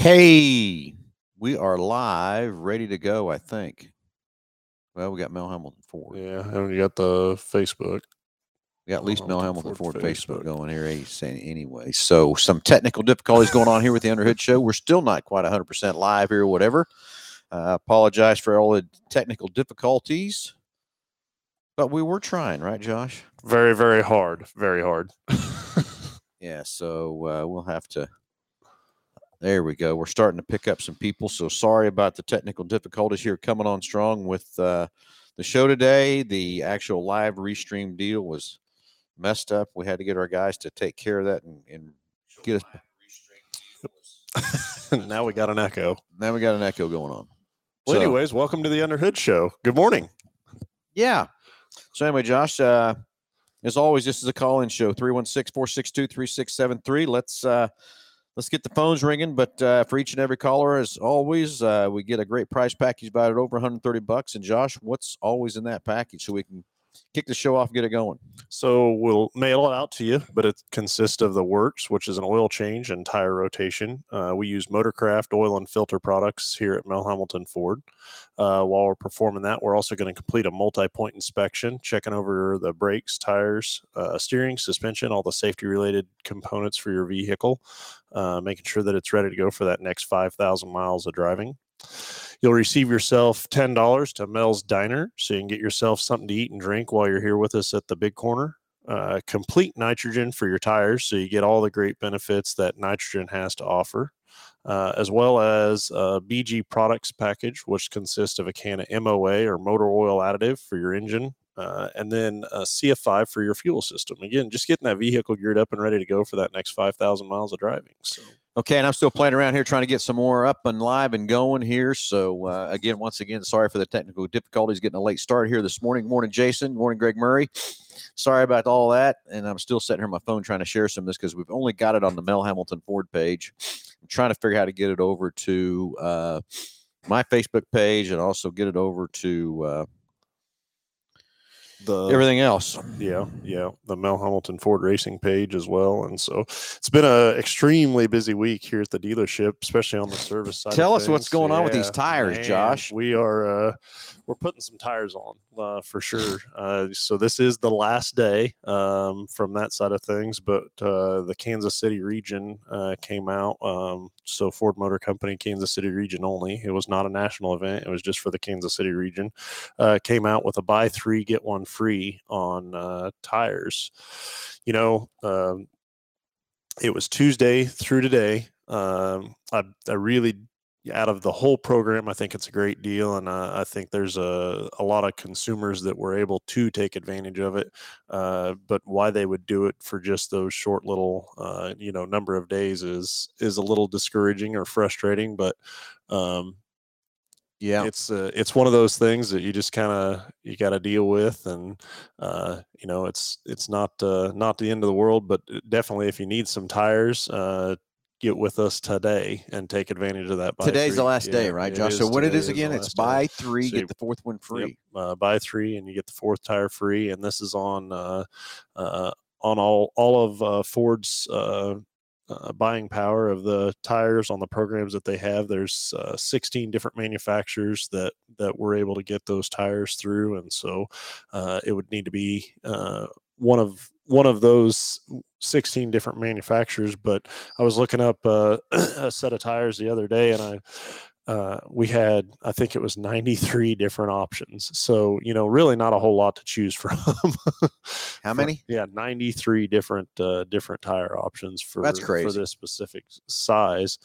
Hey, we are live, ready to go, I think. Well, we got Mel Hambelton Ford. Yeah, and you got the Facebook. We got at least Mel Hambelton Ford Ford Facebook Facebook. going here eh, saying anyway. So some technical difficulties going on here with the Underhood Show. We're still not quite 100% live here or whatever. Uh, apologize for all the technical difficulties. But we were trying, right, Josh? Very, very hard. Very hard. Yeah, so uh, we'll have to. There we go. We're starting to pick up some people. So sorry about the technical difficulties here coming on strong with uh, the show today. The actual live restream deal was messed up. We had to get our guys to take care of that and, and get us. now we got an echo. Now we got an echo going on. Well, So- anyways, welcome to the Underhood Show. Good morning. Yeah. So anyway, Josh, uh, as always, this is a call-in show, 316-462-3673. Let's uh let's get the phones ringing. But uh, for each and every caller, as always, uh, we get a great price package about it over 130 bucks. And Josh, what's always in that package so we can kick the show off get it going? So we'll mail it out to you, but it consists of the works, which is an oil change and tire rotation. Uh, we use Motorcraft oil and filter products here at Mel Hambelton Ford. Uh, while we're performing that, we're also going to complete a multi-point inspection, checking over the brakes, tires, uh, steering, suspension, all the safety-related components for your vehicle, uh, making sure that it's ready to go for that next 5,000 miles of driving. You'll receive yourself $10 to Mel's Diner so you can get yourself something to eat and drink while you're here with us at the Big Corner. Uh, complete nitrogen for your tires so you get all the great benefits that nitrogen has to offer, uh, as well as a BG products package, which consists of a can of MOA or motor oil additive for your engine. Uh, and then a CF5 for your fuel system. Again, just getting that vehicle geared up and ready to go for that next 5,000 miles of driving. So, Okay, and I'm still playing around here trying to get some more up and live and going here. So uh, again, once again, sorry for the technical difficulties getting a late start here this morning. Morning, Jason. Morning, Greg Murray. Sorry about all that. And I'm still sitting here on my phone trying to share some of this because we've only got it on the Mel Hambelton Ford page. I'm trying to figure out how to get it over to uh, my Facebook page and also get it over to uh, the everything else. Yeah, yeah, the Mel Hambelton Ford Racing page as well, and so it's been a extremely busy week here at the dealership, especially on the service side. Tell us what's things. going on with these tires, man, Josh. We are uh, we're putting some tires on uh, for sure. Uh, so this is the last day um, from that side of things, but uh, the Kansas City region uh, came out. Um, so Ford Motor Company, Kansas City region only. It was not a national event; it was just for the Kansas City region. Uh, came out with a buy three get one free on uh, tires. You know, um, it was Tuesday through today. Um, I, I really, out of the whole program, I think it's a great deal, and uh, I think there's a, a lot of consumers that were able to take advantage of it. Uh, but why they would do it for just those short little, uh, you know, number of days is is a little discouraging or frustrating. But um, Yeah. it's uh, it's one of those things that you just kind of you got to deal with and uh, you know it's it's not uh, not the end of the world but definitely if you need some tires uh, get with us today and take advantage of that Today's the last day, right, Josh? So what it is again, it's buy three, So get you- the fourth one free. Yep, uh, buy three and you get the fourth tire free, and this is on uh, uh, on all all of uh, Ford's uh, buying power of the tires on the programs that they have. There's uh, 16 different manufacturers that that we're able to get those tires through, and so uh, it would need to be uh, one of one of those 16 different manufacturers. But I was looking up uh, a set of tires the other day, and I uh, we had I think it was 93 different options. So you know, really not a whole lot to choose from. How many? yeah, 93 different uh, different tire options for That's for this specific size.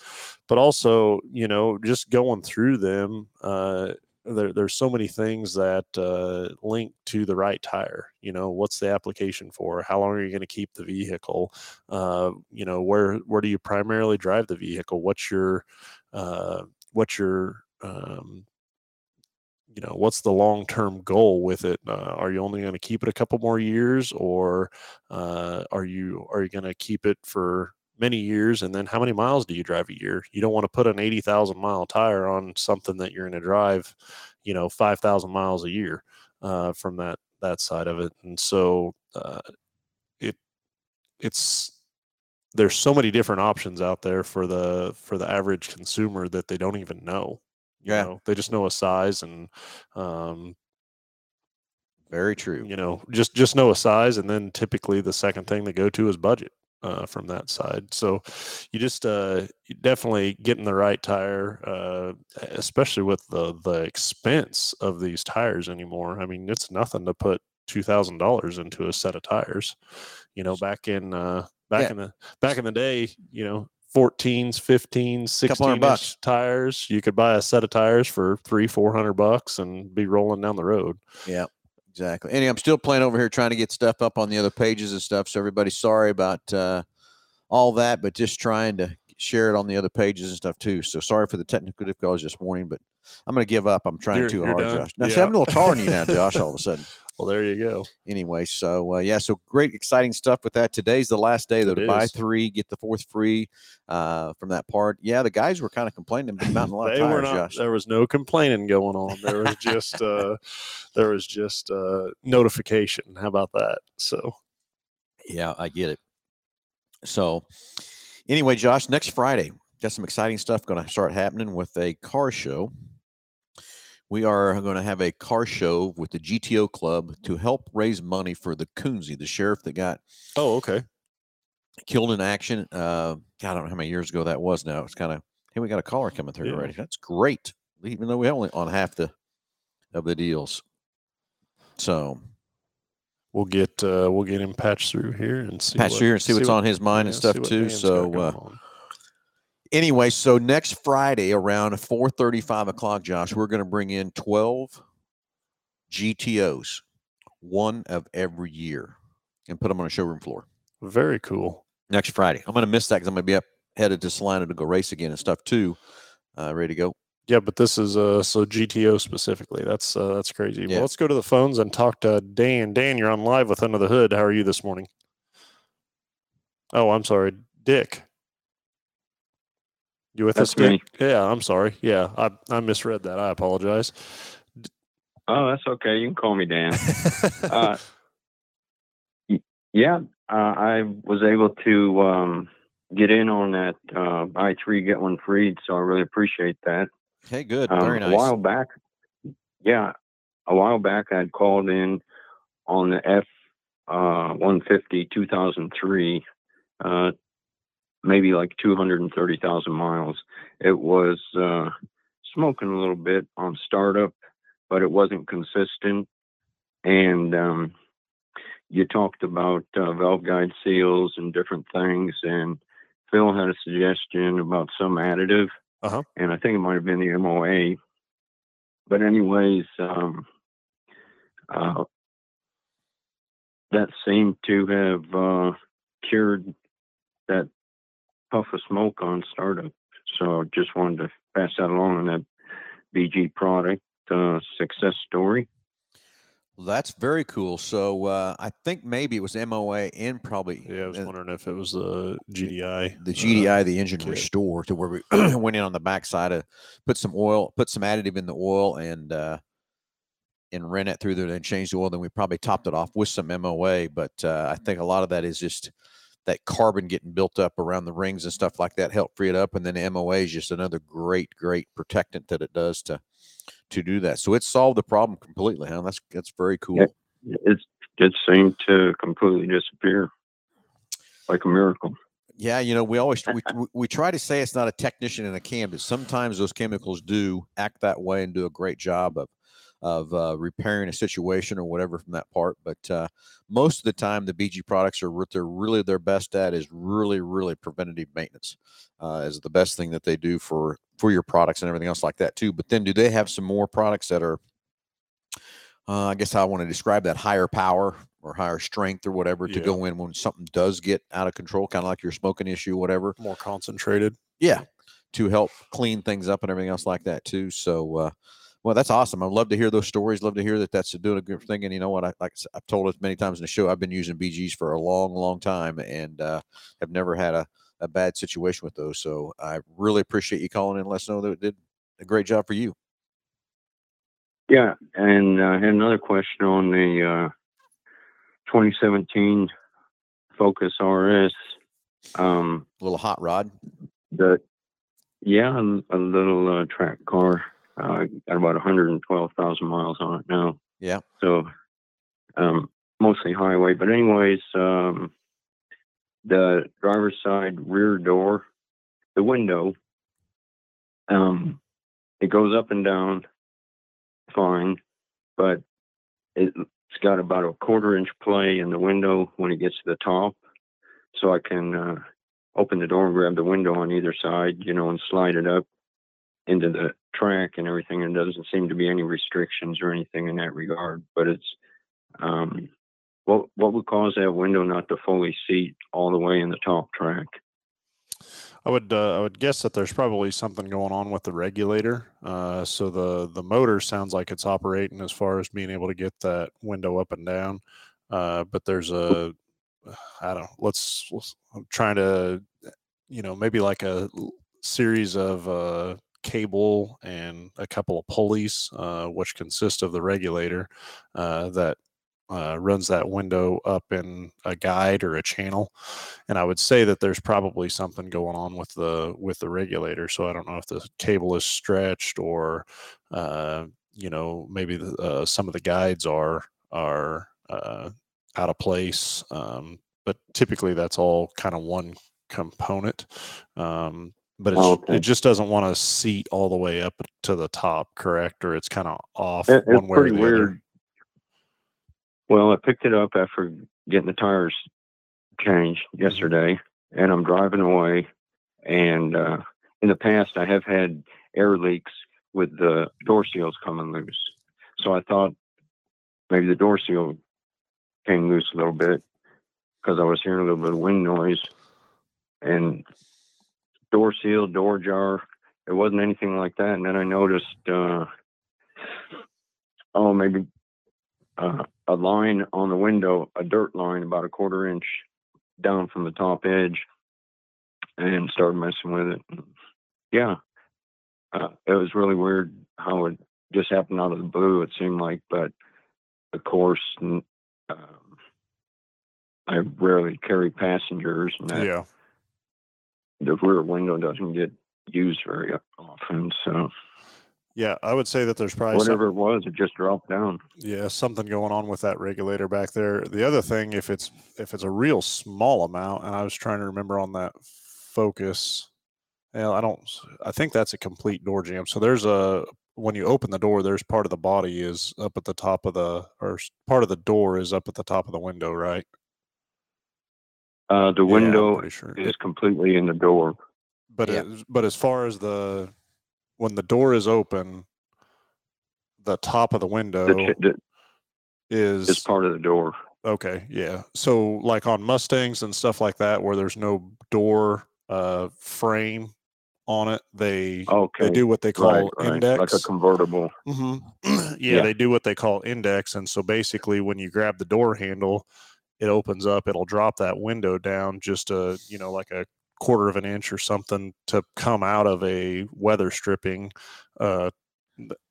But also, you know, just going through them, uh, there, there's so many things that uh, link to the right tire. You know, what's the application for? How long are you going to keep the vehicle? Uh, you know, where where do you primarily drive the vehicle? What's your uh, what's your um, you know what's the long term goal with it? Uh, are you only going to keep it a couple more years or uh, are you are you going to keep it for many years? And then how many miles do you drive a year? You don't want to put an 80,000 mile tire on something that you're going to drive you know 5,000 miles a year uh, from that that side of it. And so uh, it it's there's so many different options out there for the for the average consumer that they don't even know. You Yeah. know, they just know a size and um, Very true. you know just just know a size and then typically the second thing they go to is budget uh, from that side so you just uh you definitely getting the right tire uh especially with the the expense of these tires anymore i mean it's nothing to put two thousand dollars into a set of tires you know back in uh back Yeah. in the back in the day you know 14s 15s Couple hundred 16 bucks. inch tires you could buy a set of tires for three four hundred bucks and be rolling down the road Yeah, Exactly. Anyway, I'm still playing over here trying to get stuff up on the other pages and stuff. So everybody, sorry about uh, all that, but just trying to share it on the other pages and stuff too. So sorry for the technical difficulties this morning, but I'm going to give up. I'm trying You're- too you're hard, done? Josh. Now, see, Yeah. I'm a little taller than you now, Josh. All of a sudden. Well there you go Anyway, so uh, yeah, so great, exciting stuff with that. Today's the last day though to buy three, get the fourth free uh, from that part. Yeah, the guys were kind of complaining about a lot of they tires, were not Josh. there was no complaining going on there was just uh there was just uh notification how about that so Yeah, I get it. So, anyway, Josh, next Friday, got some exciting stuff going to start happening with a car show. We are going to have a car show with the GTO Club to help raise money for the Coonsy, the sheriff that got oh okay killed in action. Uh, God, I don't know how many years ago that was now. It's kind of, hey, we got a caller coming through Yeah. already. That's great, even though we only on half the of the deals. So, we'll get uh we'll get him patched through here and see patch what- here and see what's what- on his mind and yeah, see stuff too. So, uh. Anyway, so next Friday around 4 o'clock, Josh, we're going to bring in 12 GTOs, one of every year, and put them on a showroom floor very cool next Friday. I'm going to miss that because I'm going to be up headed to Salina to go race again and stuff too. Uh, ready to go. yeah but this is uh so gto specifically that's uh that's crazy Yeah. well let's go to the phones and talk to dan dan you're on live with under the hood how are you this morning oh i'm sorry dick you with us That's dick yeah i'm sorry yeah i i misread that i apologize Oh, that's okay. You can call me Dan. uh, yeah, uh, I was able to um, get in on that uh, buy three get one free, so I really appreciate that. hey, good. Um, Very nice. A while back, yeah, a while back I'd called in on the F uh, 150 2003, uh, maybe like 230,000 miles. It was uh, smoking a little bit on startup, but it wasn't consistent. And um, you talked about uh, valve guide seals and different things, and Phil had a suggestion about some additive, Uh-huh. and I think it might have been the MOA. But anyways, um, uh, that seemed to have uh, cured that puff of smoke on startup. So just wanted to pass that along on that BG product uh, success story. Well, that's very cool. So uh, I think maybe it was MOA and probably yeah i was uh, wondering if it was the gdi the uh, GDI, the engine kit. restore, to where we went in on the backside of put some oil, put some additive in the oil, and uh, and ran it through there, and changed the oil. Then we probably topped it off with some MOA. But uh, I think a lot of that is just that carbon getting built up around the rings and stuff like that help free it up. And then MOA is just another great, great protectant that it does to to do that. So it solved the problem completely, huh? That's that's very cool. It it seemed to completely disappear, like a miracle. Yeah, you know, we always we, we- we try to say it's not a technician in a can, but sometimes those chemicals do act that way and do a great job of of uh, repairing a situation or whatever from that part. But uh, most of the time, the BG products are what they're really their best at is really really preventative maintenance uh, is the best thing that they do for for your products and everything else like that too. But then, do they have some more products that are uh, I guess I want to describe that higher power or higher strength or whatever to Yeah. go in when something does get out of control, kind of like your smoking issue, whatever. more concentrated Yeah, to help clean things up and everything else like that too. So, uh, well, that's awesome. I'd love to hear those stories. Love to hear that that's doing a good thing. And you know what? I like I've told us many times in the show. I've been using BGs for a long, long time and uh, have never had a, a bad situation with those. So I really appreciate you calling in. and Let us know that it did a great job for you. Yeah, and uh, I had another question on the uh, 2017 Focus RS. Um, A little hot rod. the yeah, a, a little uh, track car. Uh, got about 112,000 miles on it now. Yeah. So, um, mostly highway. But anyways, um, the driver's side rear door, the window, um, it goes up and down fine, but it, it's got about a quarter inch play in the window when it gets to the top. So I can uh, open the door and grab the window on either side, you know, and slide it up into the track and everything. And doesn't seem to be any restrictions or anything in that regard. But it's um, what what would cause that window not to fully seat all the way in the top track? I would uh, I would guess that there's probably something going on with the regulator. Uh, so the the motor sounds like it's operating as far as being able to get that window up and down. Uh, but there's a I don't know. Let's, let's I'm trying to you know maybe like a series of uh, cable and a couple of pulleys, uh, which consist of the regulator uh, that uh, runs that window up in a guide or a channel. And i would say that there's probably something going on with the with the regulator. So i don't know if the cable is stretched or uh, you know maybe the, uh, some of the guides are are uh, out of place um, but typically that's all kind of one component. Um, but it's, Oh, okay. it just doesn't want to seat all the way up to the top correct or it's kind of off It- one way or the weird. other Well, I picked it up after getting the tires changed yesterday, and I'm driving away. And uh, in the past, I have had air leaks with the door seals coming loose. So I thought maybe the door seal came loose a little bit because I was hearing a little bit of wind noise. And door seal, door jar, it wasn't anything like that. And then I noticed, uh, oh, maybe uh, a line on the window, a dirt line about a quarter inch down from the top edge, and started messing with it. Yeah, uh, it was really weird how it just happened out of the blue. It seemed like, but of course, um, I rarely carry passengers, and that, yeah the rear window doesn't get used very often. So yeah i would say that there's probably whatever it was, it just dropped down. Yeah, something going on with that regulator back there. The other thing, if it's if it's a real small amount, and I was trying to remember on that focus, well, I don't. I think that's a complete door jam. So there's a when you open the door, there's part of the body is up at the top of the or part of the door is up at the top of the window, right? Uh, the window pretty sure. is It- completely in the door. but Yeah. it, but as far as the when the door is open, the top of the window The, ch- the, is is part of the door. Okay, yeah. So like on Mustangs and stuff like that, where there's no door uh, frame on it, they Okay. they do what they call right, right. index. Like a convertible. Mm-hmm. yeah, Yeah. they do what they call index, and so basically, when you grab the door handle, it opens up. It'll drop that window down just a you know like a quarter of an inch or something to come out of a weather stripping. Uh,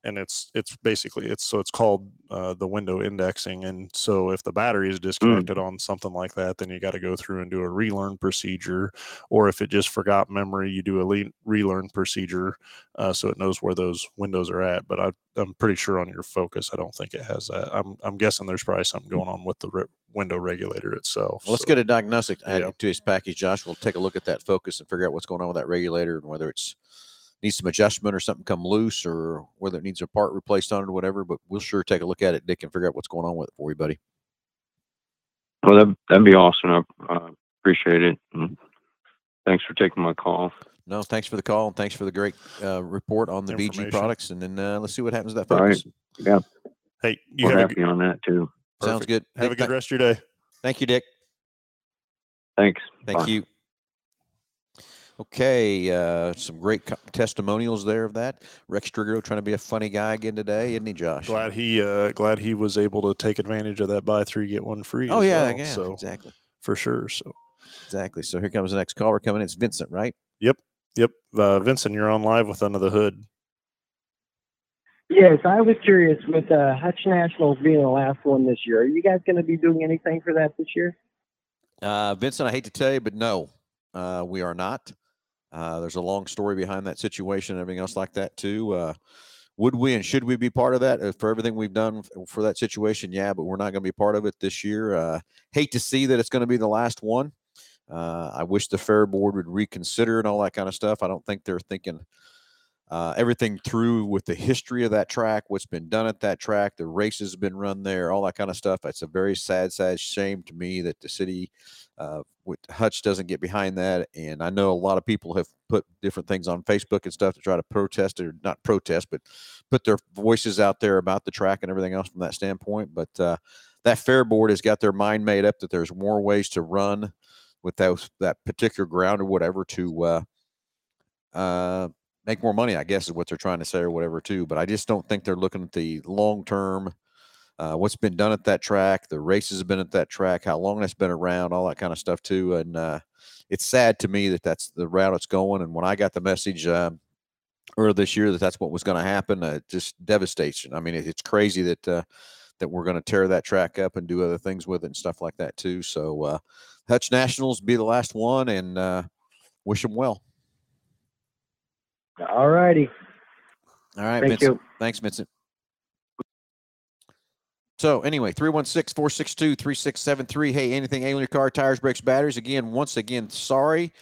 and it's it's basically it's so it's called uh, the window indexing and so if the battery is disconnected on something like that then you got to go through and do a relearn procedure or if it just forgot memory you do a le- relearn procedure uh, so it knows where those windows are at. But I, I'm pretty sure on your Focus, I don't think it has that. I'm I'm guessing there's probably something going on with the re- window regulator itself. Well, let's so- get a diagnostic Yeah. to his package, Josh. We'll take a look at that focus and figure out what's going on with that regulator and whether it's needs some adjustment or something come loose or whether it needs a part replaced on it or whatever. But we'll sure take a look at it, Dick, and figure out what's going on with it for you, buddy. Well, that, that'd be awesome. I uh, appreciate it. And thanks for taking my call. No, thanks for the call and thanks for the great uh, report on the BG products. And then uh, let's see what happens to that All right. Yeah. Hey, you We're have happy g- on that too. Sounds good. have a good th- rest of your day. Thank you, Dick. Thanks. Thank Bye. you. Okay, uh, some great co- testimonials there of that. Rex Trigger trying to be a funny guy again today, isn't he, Josh? Glad he uh, glad he was able to take advantage of that buy three get one free. Oh yeah, well, yeah, So exactly, for sure. So exactly. So here comes the next caller coming. in. It's Vincent, right? Yep, yep. Uh, Vincent, you're on live with Under the Hood. Yes, I was curious with uh, Hutch Nationals being the last one this year. Are you guys going to be doing anything for that this year? Uh, Vincent, I hate to tell you, but no. Uh, we are not. Uh, there's a long story behind that situation and everything else like that too. Uh, would we and should we be part of that uh, for everything we've done for that situation? Yeah, but we're not going to be part of it this year. Uh, hate to see that it's going to be the last one. Uh, I wish the fair board would reconsider and all that kind of stuff. I don't think they're thinking uh, everything through with the history of that track, what's been done at that track, the races have been run there, all that kind of stuff. It's a very sad, sad shame to me that the city uh, with Hutch doesn't get behind that. And I know a lot of people have put different things on Facebook and stuff to try to protest or not protest, but put their voices out there about the track and everything else from that standpoint. But uh, that fair board has got their mind made up that there's more ways to run with that particular ground or whatever to uh, uh, make more money. I guess is what they're trying to say or whatever too. But I just don't think they're looking at the long term. Uh, what's been done at that track, the races have been at that track, how long that's been around, all that kind of stuff too. And uh, it's sad to me that that's the route it's going. And when I got the message um, earlier this year that that's what was going to happen, uh, just devastation. I mean, it, it's crazy that uh, that we're going to tear that track up and do other things with it and stuff like that too. So uh, Hutch Nationals be the last one, and uh, wish them well. All righty. All right, Thank Vincent. you. Thanks, Vincent. So anyway, 316-462-3673. Hey, anything ailing your car, tires, brakes, batteries. Again, once again, sorry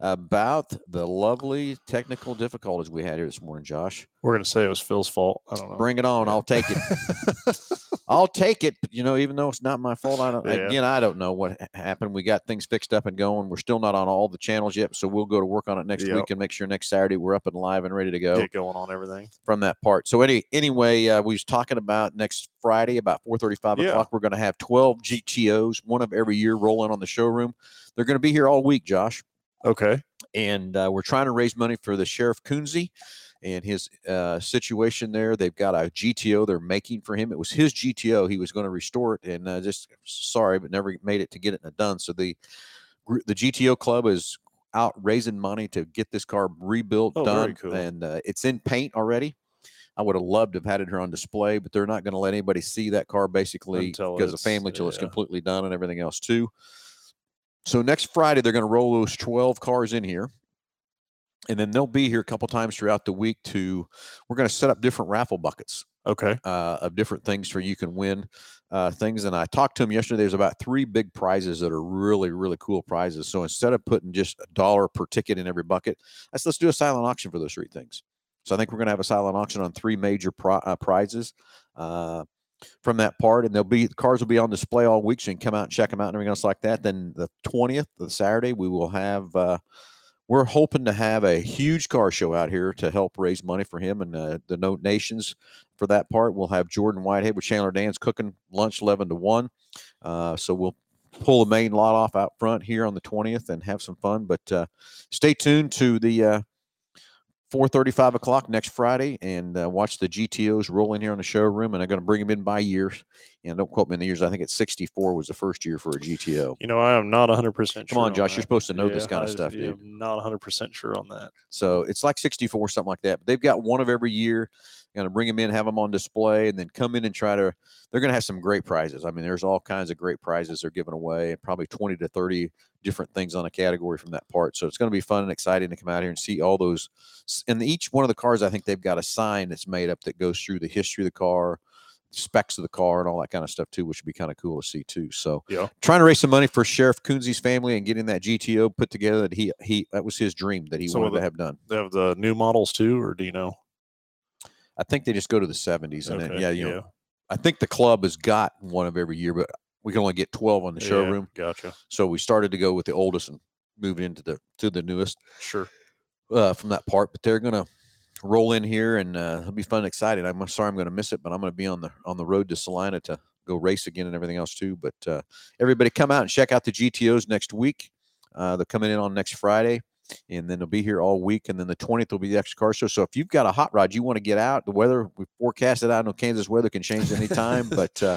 about the lovely technical difficulties we had here this morning, Josh. We're gonna say it was Phil's fault. I don't know. Bring it on. I'll take it. I'll take it. You know, even though it's not my fault, I don't. Yeah. Again, I don't know what happened. We got things fixed up and going. We're still not on all the channels yet, so we'll go to work on it next Yep. week and make sure next Saturday we're up and live and ready to go Get going on everything. from that part. So any anyway, uh, we was talking about next Friday about four thirty five Yeah. o'clock. We're going to have twelve GTOs, one of every year, rolling on the showroom. They're going to be here all week, Josh, Okay. and uh, we're trying to raise money for the sheriff Coonsey and his uh, situation there. They've got a GTO they're making for him. It was his GTO. He was going to restore it, and uh, just sorry, but never made it to get it done. So the the GTO club is out raising money to get this car rebuilt, Oh, done, cool. and uh, it's in paint already. I would have loved to have had it here on display, but they're not going to let anybody see that car basically Until because of family till it's completely done and everything else too. So next Friday they're going to roll those 12 cars in here. And then they'll be here a couple times throughout the week to we're going to set up different raffle buckets Okay. uh, of different things for you can win uh, things. And I talked to him yesterday. There's about three big prizes that are really, really cool prizes. So instead of putting just a dollar per ticket in every bucket, I said, let's do a silent auction for those three things. So I think we're going to have a silent auction on three major pri- uh, prizes uh, from that part. And they'll be, cars will be on display all week. So you can come out and check them out and everything else like that. Then the 20th, the Saturday, we will have, uh, we're hoping to have a huge car show out here to help raise money for him and uh, the Note Nations for that part. We'll have Jordan Whitehead with Chandler Dance cooking lunch 11 to 1. Uh, so we'll pull the main lot off out front here on the 20th and have some fun. But uh, stay tuned to the uh, 4.35 o'clock next Friday and uh, watch the GTOs roll in here on the showroom. And I'm going to bring them in by years. And don't quote me in the years. I think it's 64 was the first year for a GTO. You know, I am not 100% sure. Come on, Josh. You're supposed to know this Yeah, kind of stuff, yeah, dude. I'm not 100% sure on that. So it's like 64, something like that. But they've got one of every year. Going to bring them in, have them on display, and then come in and try to. They're going to have some great prizes. I mean, there's all kinds of great prizes they're giving away, probably 20 to 30 different things on a category from that part. So it's going to be fun and exciting to come out here and see all those. And each one of the cars, I think they've got a sign that's made up that goes through the history of the car, specs of the car, and all that kind of stuff too, which would be kind of cool to see too. So Yeah. trying to raise some money for Sheriff Coonsey's family and getting that GTO put together that he he that was his dream that he So wanted will to have done. They have the new models too, or do you know? I think they just go to the 70s and then Okay, yeah, you know, I think the club has got one of every year, but we can only get 12 on the Yeah, showroom. Gotcha. So we started to go with the oldest and moving into the to the newest Sure. uh, from that part. But they're gonna roll in here and uh, it'll be fun and exciting. I'm sorry I'm gonna miss it, but I'm gonna be on the on the road to Salina to go race again and everything else too. But uh, everybody come out and check out the GTOs next week. Uh, they're coming in on next Friday. And then they'll be here all week, and then the twentieth will be the extra car show. So if you've got a hot rod, you want to get out. The weather we forecasted out. I know Kansas weather can change anytime, but uh,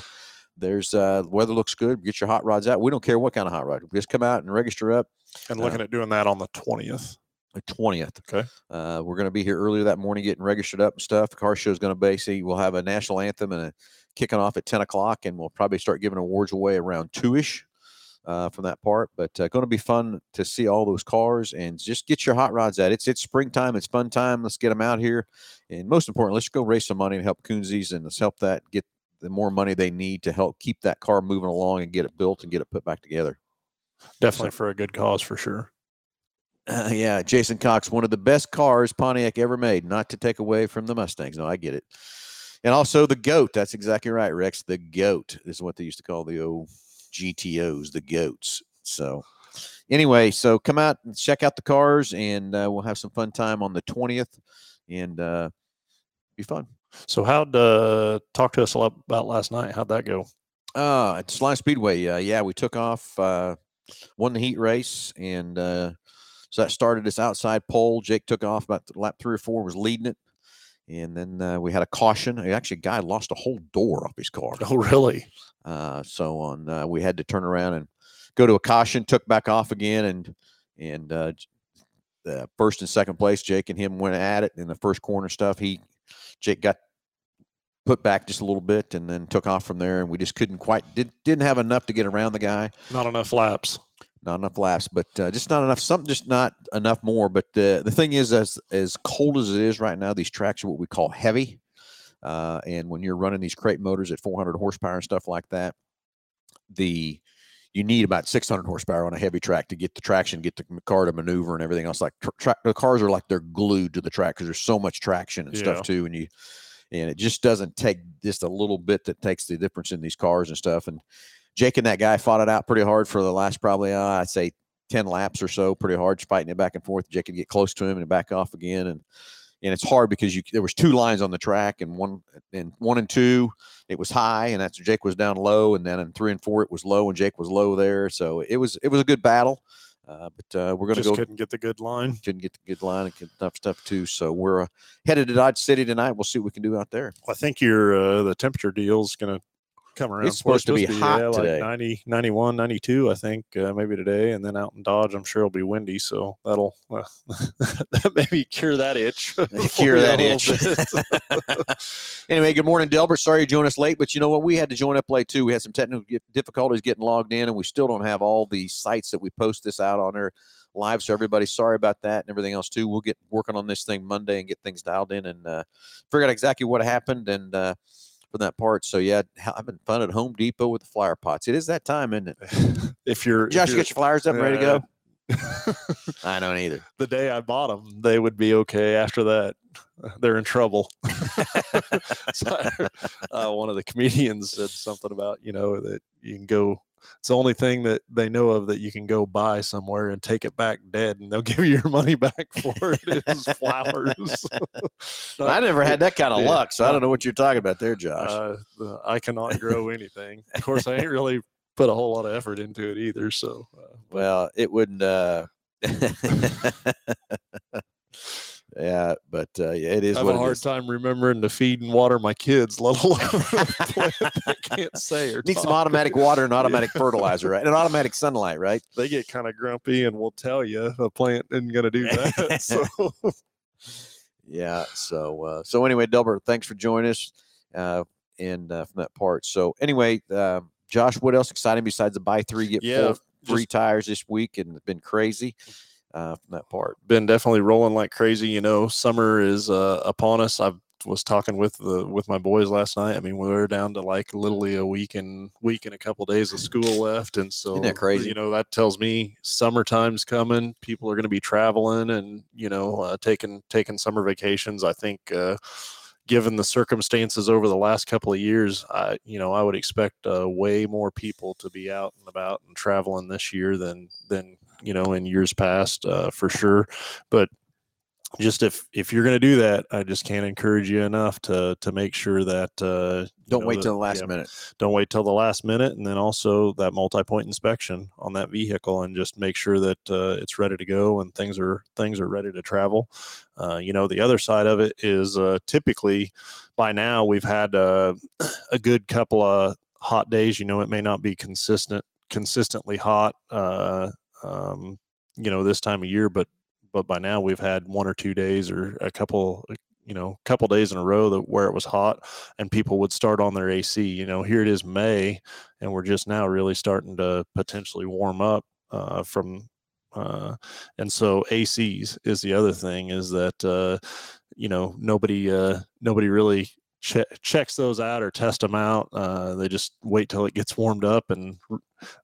there's uh, the weather looks good. Get your hot rods out. We don't care what kind of hot rod. Just come out and register up. And Uh, looking at doing that on the 20th. the twentieth. Okay. Uh, we're going to be here earlier that morning, getting registered up and stuff. The car show is going to basically we'll have a national anthem and a kicking off at ten o'clock, and we'll probably start giving awards away around two ish. uh, from that part. But uh, going to be fun to see all those cars and just get your hot rods out. It's it's springtime. It's fun time. Let's get them out here, and most important, let's go raise some money and help Coonsies and let's help that get the more money they need to help keep that car moving along and get it built and get it put back together. Definitely for a good cause for sure. Uh, yeah, Jason Cox, one of the best cars Pontiac ever made. Not to take away from the Mustangs. No, I get it. And also the goat. That's exactly right, Rex. The goat is what they used to call the old GTOs, the goats. So, anyway, so come out and check out the cars, and uh, we'll have some fun time on the twentieth, and uh, be fun. So how'd uh, talk to us a lot about last night? How'd that go? Uh, at Slime Speedway, uh, yeah, we took off, uh, won the heat race, and uh, so that started this outside pole. Jake took off about lap three or four, was leading it, and then uh, we had a caution. Actually, a guy lost a whole door off his car. Oh, really? Uh, so on, uh, we had to turn around and go to a caution. Took back off again, and and uh, the first and second place, Jake and him went at it in the first corner stuff. He Jake got put back just a little bit and then took off from there and we just couldn't quite did, didn't have enough to get around the guy Not enough laps. not enough laps but uh, just not enough something just not enough more but uh, the thing is as as cold as it is right now these tracks are what we call heavy uh, and when you're running these crate motors at 400 horsepower and stuff like that the you need about 600 horsepower on a heavy track to get the traction, get the car to maneuver and everything else. Like tr- tra- the cars are like they're glued to the track because there's so much traction and Yeah. stuff too. And you, and it just doesn't take just a little bit that takes the difference in these cars and stuff. And Jake and that guy fought it out pretty hard for the last probably uh, I'd say 10 laps or so, pretty hard, fighting it back and forth. Jake could get close to him and back off again. And and it's hard because you there was two lines on the track and one and one and two it was high and that's Jake was down low and then in three and four it was low and Jake was low there. So it was it was a good battle uh, but uh, we're gonna Just go couldn't get the good line. couldn't get the good line and get enough stuff too. So we're uh, headed to Dodge City tonight. We'll see what we can do out there. I think your uh, the temperature deal is going to come around. It's for- supposed to be hot yeah, today. Like 90, 91, 92, I think, uh, maybe today. And then out in Dodge, I'm sure it'll be windy. So that'll uh, maybe cure that itch. cure that itch. anyway, good morning, Delbert. Sorry you joined us late, but you know what? We had to join up late too. We had some technical difficulties getting logged in, and we still don't have all the sites that we post this out on there live. So everybody, sorry about that and everything else too. We'll get working on this thing Monday and get things dialed in and uh, figure out exactly what happened and uh, that part. So yeah, ha- having fun at Home Depot with the flower pots. It is that time, isn't it? if you're, Josh, you you're- got your flowers up and ready to go? I don't either. the day I bought them, they would be okay. After that, they're in trouble. so uh, one of the comedians said something about you know that you can go. It's the only thing that they know of that you can go buy somewhere and take it back dead, and they'll give you your money back for it. Is flowers. I never had that kind of Yeah. luck, so I don't know what you're talking about there, Josh. Uh, I cannot grow anything. Of course, I ain't really put a whole lot of effort into it either. So, uh, Well, it wouldn't. Uh, yeah, but uh, yeah, it is I have what a hard is. time remembering to feed and water my kids, let alone plant that can't say or Need some automatic water and automatic fertilizer, right? And automatic sunlight, right? They get kind of grumpy and will tell you a plant isn't going to do that. so, Yeah. So, uh, so anyway, Delbert, thanks for joining us, uh, and uh, from that part. So, anyway, uh, Josh, what else exciting besides the buy three get Yeah, four free tires this week, and it's been crazy uh, from that part. been definitely rolling like crazy. You know, summer is uh, upon us. I was talking with the with my boys last night. I mean, we are down to like literally a week and week and a couple days of school left, and so that crazy? You know, that tells me summertime's coming. People are going to be traveling and you know uh, taking taking summer vacations. I think. Uh, Given the circumstances over the last couple of years, I you know I would expect uh, way more people to be out and about and traveling this year than than you know in years past uh, for sure. But just if if you're going to do that, I just can't encourage you enough to to make sure that uh, Don't know, wait till the last yeah, minute. Don't wait till the last minute, and then also that multi-point inspection on that vehicle, and just make sure that uh, it's ready to go and things are things are ready to travel. Uh, you know, the other side of it is uh, typically by now we've had uh, a good couple of hot days. You know, it may not be consistent consistently hot. Uh, um, you know, this time of year, but but by now we've had one or two days or a couple you know a couple days in a row that where it was hot and people would start on their AC. You know, here it is May, and we're just now really starting to potentially warm up uh, from. Uh, and so ACs is the other thing is that uh, you know nobody uh, nobody really che- checks those out or test them out. Uh, they just wait till it gets warmed up and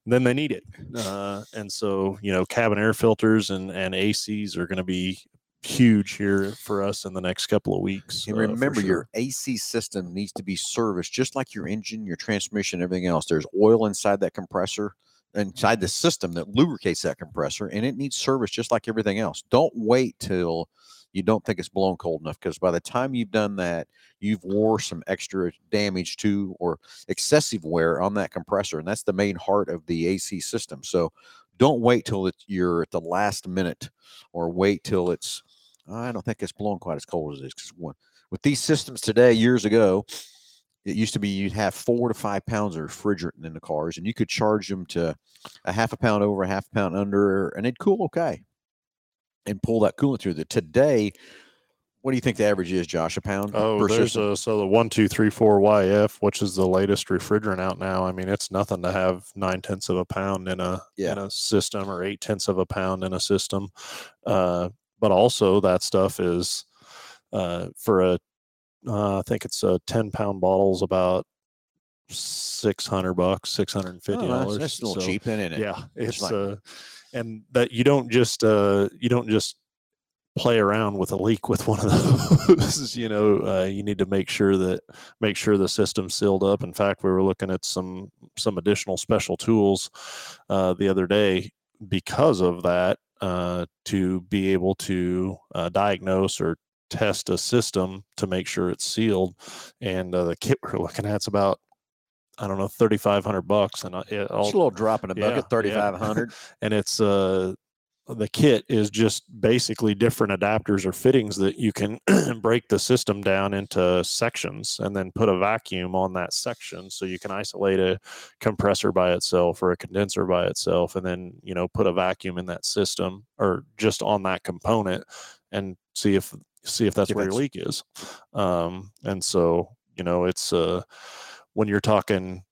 then they need it. Uh, and so, you know, cabin air filters and, and ACs are going to be huge here for us in the next couple of weeks. And uh, remember, sure. your AC system needs to be serviced just like your engine, your transmission, everything else. There's oil inside that compressor, inside the system that lubricates that compressor, and it needs service just like everything else. Don't wait till you don't think it's blown cold enough because by the time you've done that, you've wore some extra damage to or excessive wear on that compressor, and that's the main heart of the AC system. So don't wait till it's, you're at the last minute or wait till it's I don't think it's blown quite as cold as it is because with these systems today, years ago, it used to be you'd have four to five pounds of refrigerant in the cars, and you could charge them to a half a pound over, a half pound under, and it'd cool okay, and pull that coolant through. The today, what do you think the average is, Josh? A pound? Oh, there's system? a so the one two three four YF, which is the latest refrigerant out now. I mean, it's nothing to have nine tenths of a pound in a Yeah. in a system or eight tenths of a pound in a system. Uh, but also that stuff is uh, for a uh, I think it's a ten pound bottle's about six hundred bucks, six hundred and fifty that's, dollars. that's a little cheap, isn't it? Yeah, it's like- uh, and that you don't just uh, you don't just play around with a leak with one of those. you know, uh, you need to make sure that make sure the system's sealed up. In fact, we were looking at some some additional special tools uh, the other day because of that uh, to be able to uh, diagnose or test a system to make sure it's sealed. And uh, the kit we're looking at is about I don't know thirty five hundred bucks, and uh, it all Just a little drop in Yeah, bucket, yeah. thirty five hundred. and it's uh the kit is just basically different adapters or fittings that you can break the system down into sections and then put a vacuum on that section so you can isolate a compressor by itself or a condenser by itself and then you know put a vacuum in that system or just on that component and see if see if that's if where your leak is um and so you know it's uh when you're talking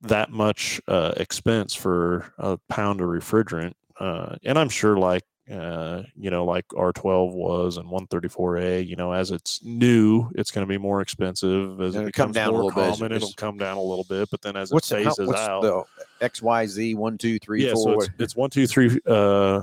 that much uh, expense for a pound of refrigerant. Uh, and I'm sure, like, uh, you know, like R12 was and 134A, you know, as it's new, it's going to be more expensive. As It'll it come becomes down a more little bit it'll come down a little bit. But then as What's it the, phases what's out, the X Y Z one two three yeah, four? so it's, it's one, two, three, uh, uh,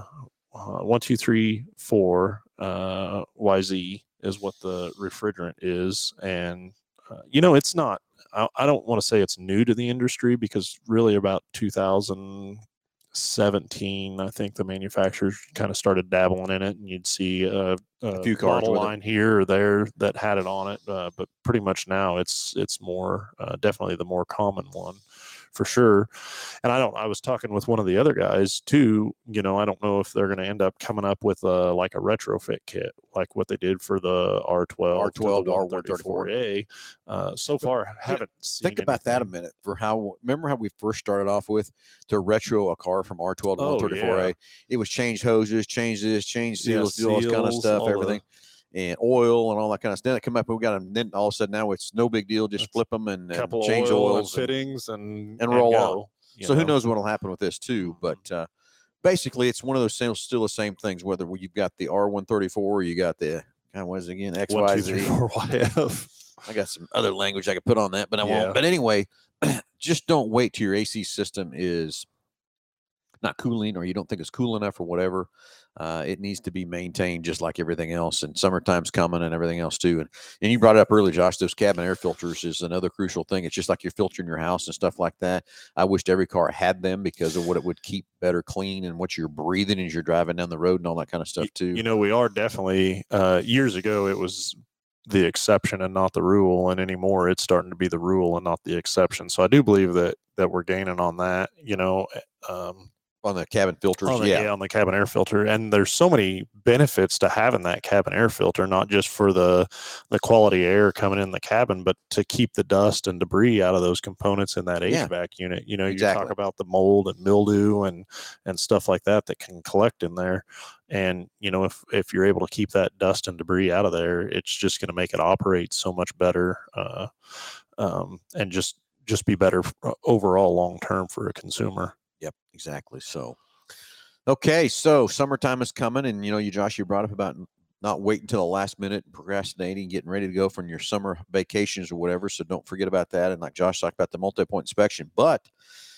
one, two, three, four, uh, YZ is what the refrigerant is. And, uh, you know, it's not, I, I don't want to say it's new to the industry because really about 2017, I think the manufacturers kind of started dabbling in it and you'd see a, a, few cars model with it. line here or there that had it on it. Uh, but pretty much now it's, it's more, uh, definitely the more common one for sure. And I don't, I was talking with one of the other guys too, you know, I don't know if they're going to end up coming up with a, like a retrofit kit, like what they did for the R12, R12 R134. 134A. Uh, so far, haven't seen Think about that a minute for how remember how we first started off with to retro a car from R12 to Oh, 134A. It was change hoses, change this, change Yeah, seals, do all this kind of stuff, all the- everything, and oil and all that kind of stuff. Then it come up, we got them. Then all of a sudden now it's no big deal. Just That's flip them and, and change oil oils. and- fittings and, and roll go, you so who know. Mm-hmm. knows what'll happen with this too? But uh, basically, it's one of those same, still the same things. Whether you've got the R134, or you got the kind of what is it again X One, Y two, three, Z. four, YF. I got some other language I could put on that, but I Yeah. won't. But anyway, just don't wait till your AC system is not cooling or you don't think it's cool enough or whatever. Uh, it needs to be maintained just like everything else. And summertime's coming and everything else too. And and you brought it up earlier, Josh. Those cabin air filters is another crucial thing. It's just like you're filtering your house and stuff like that. I wished every car had them because of what it would keep better clean and what you're breathing as you're driving down the road and all that kind of stuff too. you know we are definitely uh years ago it was the exception and not the rule and anymore it's starting to be the rule and not the exception so i do believe that that we're gaining on that you know um on the cabin filters. on the, yeah. on the cabin air filter and there's so many benefits to having that cabin air filter not just for the the quality air coming in the cabin but to keep the dust and debris out of those components in that Yeah. HVAC unit you know you talk about the mold and mildew and and stuff like that that can collect in there and you know if if you're able to keep that dust and debris out of there it's just going to make it operate so much better uh, um, and just just be better uh, overall long term for a consumer Yep, exactly. So, okay, so summertime is coming, and you know, you Josh, you brought up about not waiting until the last minute, and procrastinating, getting ready to go for your summer vacations or whatever. So don't forget about that. And like Josh talked about the multi-point inspection, but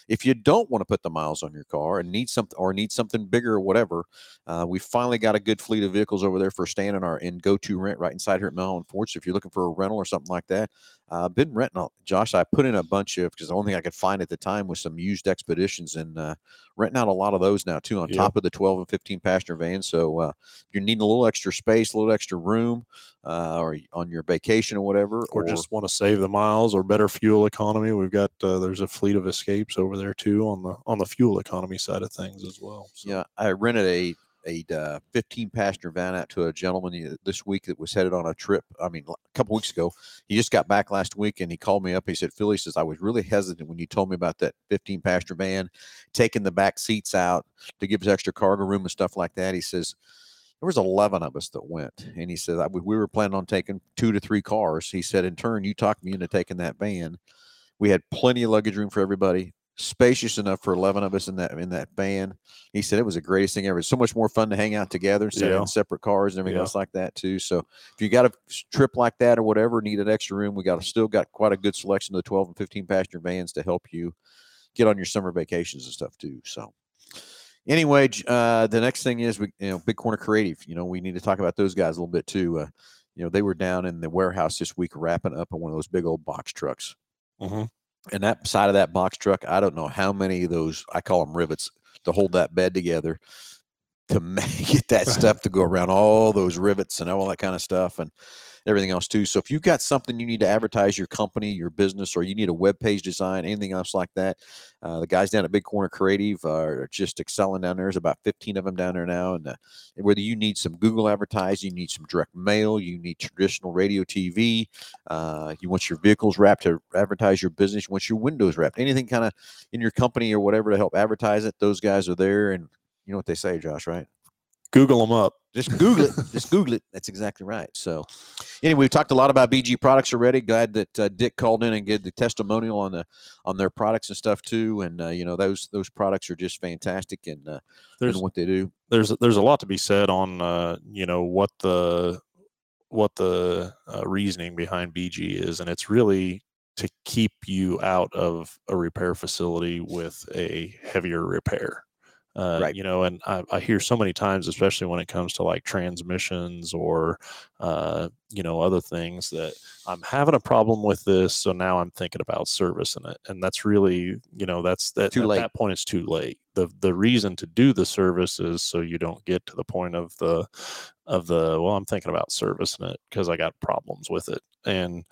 if you don't want to put the miles on your car and need something or need something bigger or whatever, uh, we finally got a good fleet of vehicles over there for staying in our in go-to rent right inside here at Melon Ford. So if you're looking for a rental or something like that, uh, I've been renting. Out, Josh, I put in a bunch of because the only thing I could find at the time was some used expeditions and uh, renting out a lot of those now too, on Yeah. top of the 12 and 15 passenger vans. So uh, if you're needing a little extra space, a little extra room, uh, or on your vacation or whatever, or, just want to save the miles or better fuel economy we've got uh, there's a fleet of escapes over there too on the on the fuel economy side of things as well so. Yeah, I rented a a uh, 15 passenger van out to a gentleman this week that was headed on a trip. I mean, a couple weeks ago. He just got back last week and he called me up. He said, Philly says, I was really hesitant when you told me about that 15 passenger van, taking the back seats out to give us extra cargo room and stuff like that. He says, there was 11 of us that went. And he said, we were planning on taking two to three cars. He said, in turn, you talked me into taking that van. We had plenty of luggage room for everybody, spacious enough for 11 of us in that in that van. He said it was the greatest thing ever. It's so much more fun to hang out together instead Yeah. in separate cars and everything Yeah. else like that too. So if you got a trip like that or whatever, need an extra room, we got still got quite a good selection of the 12 and 15 passenger vans to help you get on your summer vacations and stuff too. So anyway, uh, the next thing is we you know Big Corner Creative. You know we need to talk about those guys a little bit too. Uh, you know they were down in the warehouse this week wrapping up on one of those big old box trucks Mhm. And that side of that box truck, I don't know how many of those I call them rivets to hold that bed together to make get that stuff to go around all those rivets and all that kind of stuff and everything else too. So if you've got something you need to advertise your company, your business, or you need a web page design, anything else like that, uh, the guys down at Big Corner Creative are just excelling down there. There's about 15 of them down there now, and uh, whether you need some Google advertising, you need some direct mail, you need traditional radio, TV, uh, you want your vehicles wrapped to advertise your business, you want your windows wrapped, anything kind of in your company or whatever to help advertise it. Those guys are there, and you know what they say, Josh, right? Google them up Just Google it. Just Google it. That's exactly right. So, anyway, we've talked a lot about BG products already. Glad that uh, Dick called in and gave the testimonial on the on their products and stuff too. And uh, you know those those products are just fantastic and uh, there's and what they do. there's there's a lot to be said on uh, you know what the what the uh, reasoning behind BG is, and it's really to keep you out of a repair facility with a heavier repair. Uh, Right. You know, and I, I hear so many times, especially when it comes to like transmissions or uh, you know other things, that I'm having a problem with this, so now I'm thinking about servicing it, and that's really you know that's that Too at late. that point it's too late. the The reason to do the service is so you don't get to the point of the of the well, I'm thinking about servicing it because I got problems with it, and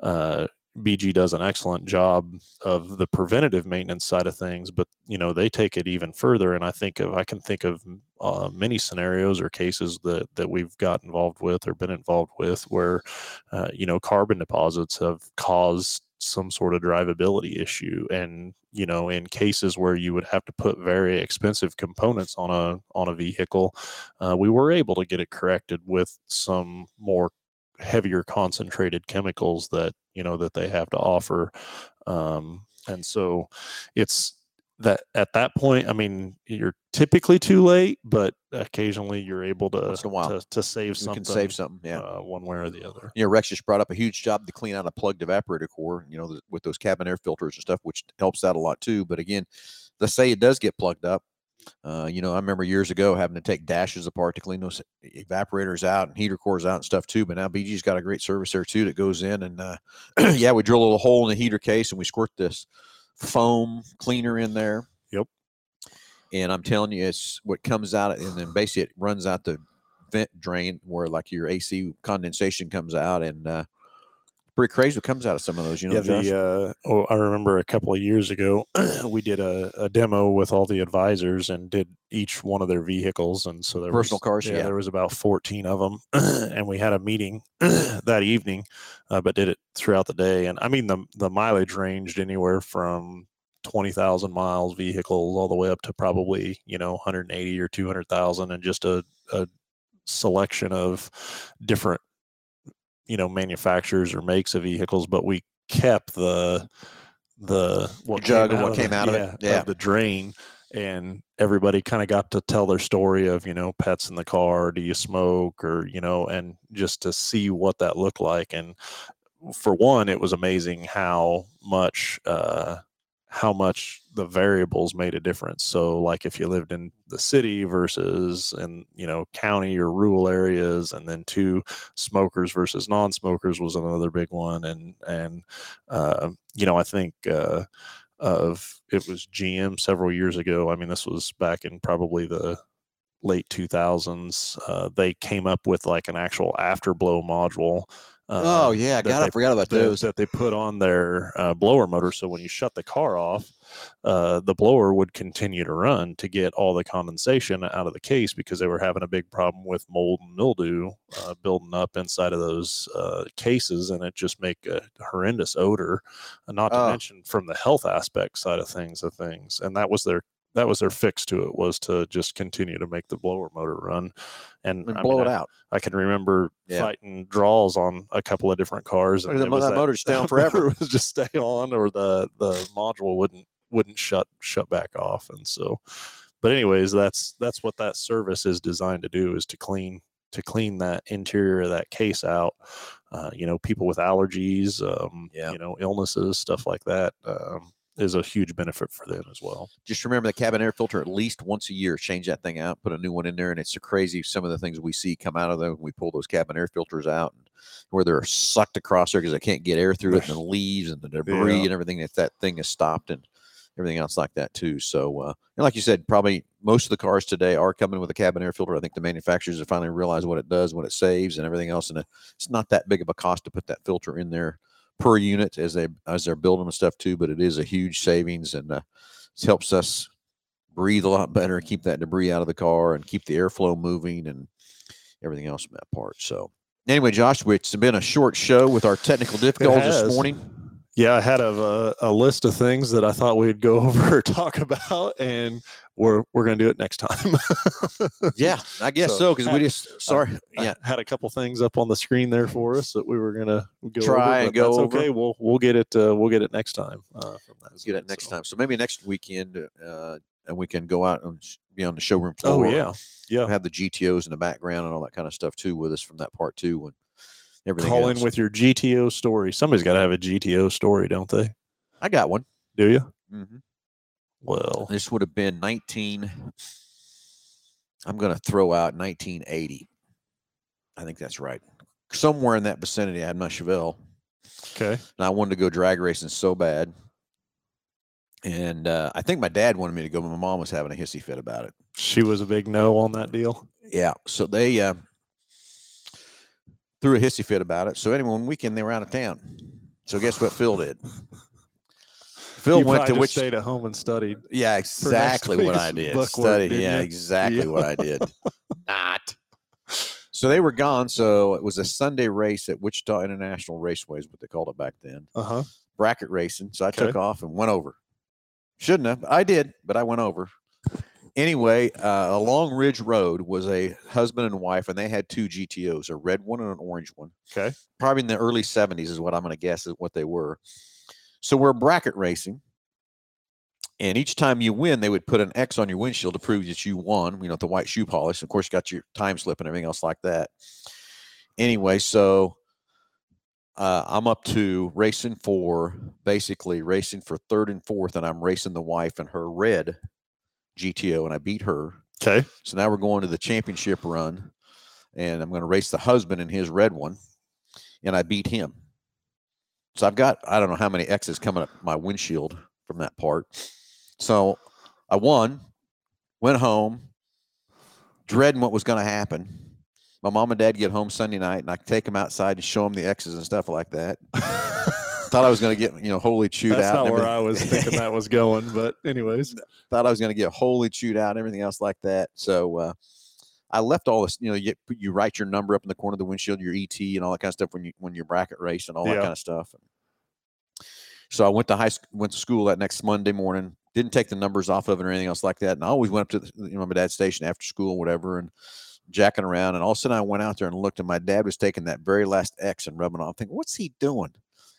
uh, BG does an excellent job of the preventative maintenance side of things, but you know they take it even further. And I think of I can think of uh, many scenarios or cases that that we've got involved with or been involved with where uh, you know carbon deposits have caused some sort of drivability issue and you know in cases where you would have to put very expensive components on a on a vehicle uh, we were able to get it corrected with some more heavier concentrated chemicals that you know that they have to offer um, and so it's that at that point i mean you're typically too late but occasionally you're able to Once in a while, to, to save You something can save something. Yeah. uh, one way or the other you know, Rex just brought up a huge job to clean out a plugged evaporator core, you know, th- with those cabin air filters and stuff, which helps out a lot too. But again, let's say it does get plugged up. Uh, you know, I remember years ago having to take dashes apart to clean those evaporators out and heater cores out and stuff too. But now BG's got a great service there too that goes in and uh, yeah, we drill a little hole in the heater case and we squirt this foam cleaner in there. Yep. And I'm telling you, it's what comes out, and then basically it runs out the vent drain where like your AC condensation comes out and uh, Pretty crazy what comes out of some of those, you know. yeah, the uh, oh, I remember a couple of years ago, we did a, a demo with all the advisors and did each one of their vehicles, and so there Personal was, cars, yeah. there was about fourteen of them, and we had a meeting that evening, uh, but did it throughout the day, and I mean the the mileage ranged anywhere from twenty thousand miles vehicles all the way up to probably you know 180 or 200,000, and just a, a selection of different you know manufacturers or makes of vehicles, but we kept the the what Jug and what of the- came out of it, yeah. the drain and everybody kind of got to tell their story of you know pets in the car do you smoke or you know and just to see what that looked like and for one it was amazing how much uh how much the variables made a difference so like if you lived in the city versus in you know county or rural areas and then two smokers versus non-smokers was another big one and and uh, you know i think uh of it was GM several years ago. I mean, this was back in probably the late 2000s. Uh, they came up with like an actual afterblow module. Oh uh, yeah, God, I forgot about those. that they put on their uh, blower motor. So when you shut the car off, uh, the blower would continue to run to get all the condensation out of the case because they were having a big problem with mold and mildew uh, building up inside of those uh, cases, and it just make a horrendous odor. Not to Oh. mention from the health aspect side of things, of things, and that was their that was their fix to it was to just continue to make the blower motor run and, and blow mean, it I- out. I can remember Yeah. fighting draws on a couple of different cars. And it the was that motor's down forever. motor would just stay on, or the the module wouldn't wouldn't shut shut back off. And so, but anyways, that's that's what that service is designed to do is to clean to clean that interior of that case out. Uh, you know, people with allergies, um, Yeah. you know, illnesses, stuff like that. Um, is a huge benefit for them as well. Just remember the cabin air filter at least once a year. Change that thing out, put a new one in there, and it's so crazy. Some of the things we see come out of them when we pull those cabin air filters out, and where they're sucked across there because they can't get air through it, and the leaves and the debris Yeah. and everything. that that thing is stopped and everything else like that too. So, uh, and like you said, probably most of the cars today are coming with a cabin air filter. I think the manufacturers have finally realized what it does, what it saves, and everything else. And it's not that big of a cost to put that filter in there per unit as they as they're building and stuff too. But it is a huge savings, and uh, it helps us breathe a lot better, keep that debris out of the car, and keep the airflow moving and everything else in that part. So. Anyway, Josh, it's been a short show with our technical difficulties this morning. Yeah, I had a, a list of things that I thought we'd go over or talk about, and we're we're gonna do it next time. Yeah, I guess So, so because we just sorry. I Yeah, had a couple things up on the screen there for us that we were gonna go Try over, and go that's over. Okay, we'll we'll get it. Uh, we'll get it next time. Uh, from that let's get it next so. time. So maybe next weekend, uh, and we can go out and be on the showroom floor. Oh floor. yeah, yeah. have the GTOs in the background and all that kind of stuff too with us from that part too. When everything Call else. in with your GTO story. Somebody's got to have a GTO story, don't they? I got one. Do you? hmm Well, This would have been 19. I'm going to throw out 1980. I think that's right. Somewhere in that vicinity, I had my Chevelle. okay. and I wanted to go drag racing so bad. And uh, I think my dad wanted me to go, but my mom was having a hissy fit about it. She was a big no on that deal. Yeah, so they uh, threw a hissy fit about it. So anyway, one weekend they were out of town. So guess what Phil did? Phil You went to which? stayed at home and studied. Yeah, exactly what I did. Study. Yeah, you? exactly Yeah. what I did. Not. So they were gone. So it was a Sunday race at Wichita International Raceway, is what they called it back then. Uh huh. bracket racing. So I Okay. took off and went over. Shouldn't have. I did, but I went over. Anyway, uh, along Ridge Road was a husband and wife, and they had two GTOs, a red one and an orange one. Okay. Probably in the early 70s is what I'm going to guess is what they were. So we're bracket racing. And each time you win, they would put an X on your windshield to prove that you won, you know, the white shoe polish. Of course, you got your time slip and everything else like that. Anyway, so uh, I'm up to racing for basically racing for third and fourth, and I'm racing the wife in her red GTO, and I beat her. Okay. So now we're going to the championship run, and I'm going to race the husband in his red one, and I beat him. So I've got I don't know how many X's coming up my windshield from that part. So I won, went home, dreading what was going to happen. My mom and dad get home Sunday night, and I take them outside and show them the X's and stuff like that. Thought I was going to get you know wholly chewed That's out. not where. I was thinking that was going, but anyways, thought I was going to get wholly chewed out and everything else like that. So uh, I left all this, you know, you, you write your number up in the corner of the windshield, your ET and all that kind of stuff when you when you're bracket race and all that kind of stuff. So I went to high school, went to school that next Monday morning. Didn't take the numbers off of it or anything else like that. And I always went up to the, you know my dad's station after school, whatever, and jacking around. And all of a sudden I went out there and looked, and my dad was taking that very last X and rubbing off. thinking, what's he doing?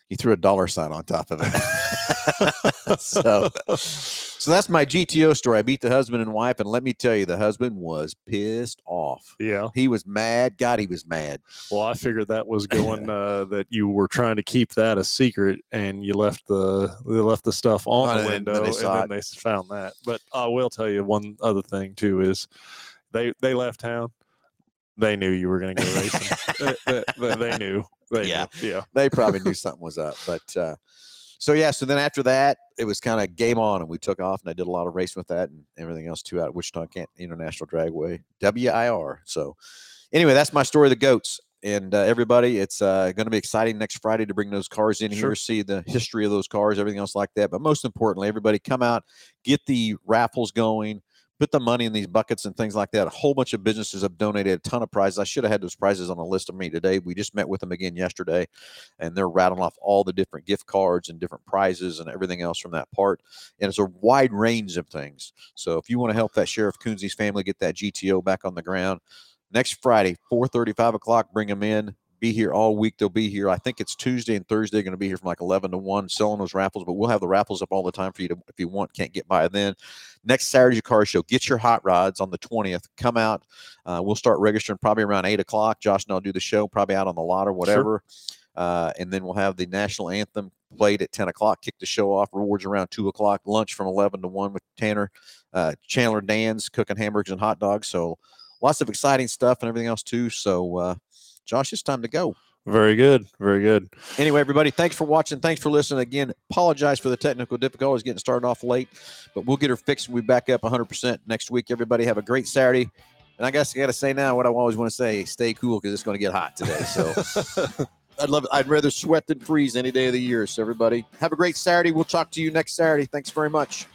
He threw a dollar sign on top of it. so so that's my GTO story. I beat the husband and wife, and let me tell you, the husband was pissed off. yeah. He was mad. God, he was mad. Well, I figured that was going uh, that you were trying to keep that a secret, and you left the they left the stuff on Oh, the and then- window, they and saw then they found that. But I will tell you one other thing too is they they left town. They knew you were going to go racing. they, they- they- they knew. They Yeah. knew. yeah. They probably knew something was up. But uh, so yeah, so then after that, it was kind of game on, and we took off, and I did a lot of racing with that and everything else too out at Wichita International Dragway, WIR. So anyway, that's my story of the goats. And uh, everybody, it's uh, going to be exciting next Friday to bring those cars in Sure. here, see the history of those cars, everything else like that. But most importantly, everybody come out, get the raffles going, put the money in these buckets and things like that. A whole bunch of businesses have donated a ton of prizes. I should have had those prizes on the list of me today. We just met with them again yesterday, and they're rattling off all the different gift cards and different prizes and everything else from that part. And it's a wide range of things. So if you want to help that Sheriff Coonsy's family get that GTO back on the ground, next Friday, 4:35 o'clock, bring them in. Be here all week. They'll be here. I think it's Tuesday and Thursday. Going to be here from like 11 to 1 selling those raffles, but we'll have the raffles up all the time for you to, if you want, can't get by then. Next Saturday's car show. Get your hot rods on the 20th. Come out. Uh, we'll start registering probably around 8 o'clock. Josh and I'll do the show probably out on the lot or whatever. Uh, and then we'll have the national anthem played at 10 o'clock, kick the show off, rewards around 2 o'clock, lunch from 11 to 1 with Tanner, uh, Chandler Dan's cooking hamburgers and hot dogs. So lots of exciting stuff and everything else too. So, uh, Josh, it's time to go. Very good. Very good. Anyway, everybody, thanks for watching. Thanks for listening. Again, apologize for the technical difficulties getting started off late, but we'll get her fixed. We'll be back up 100% next week. Everybody, have a great Saturday. And I guess I got to say now what I always want to say stay cool because it's going to get hot today. So I'd love it. I'd rather sweat than freeze any day of the year. So, everybody, have a great Saturday. We'll talk to you next Saturday. Thanks very much.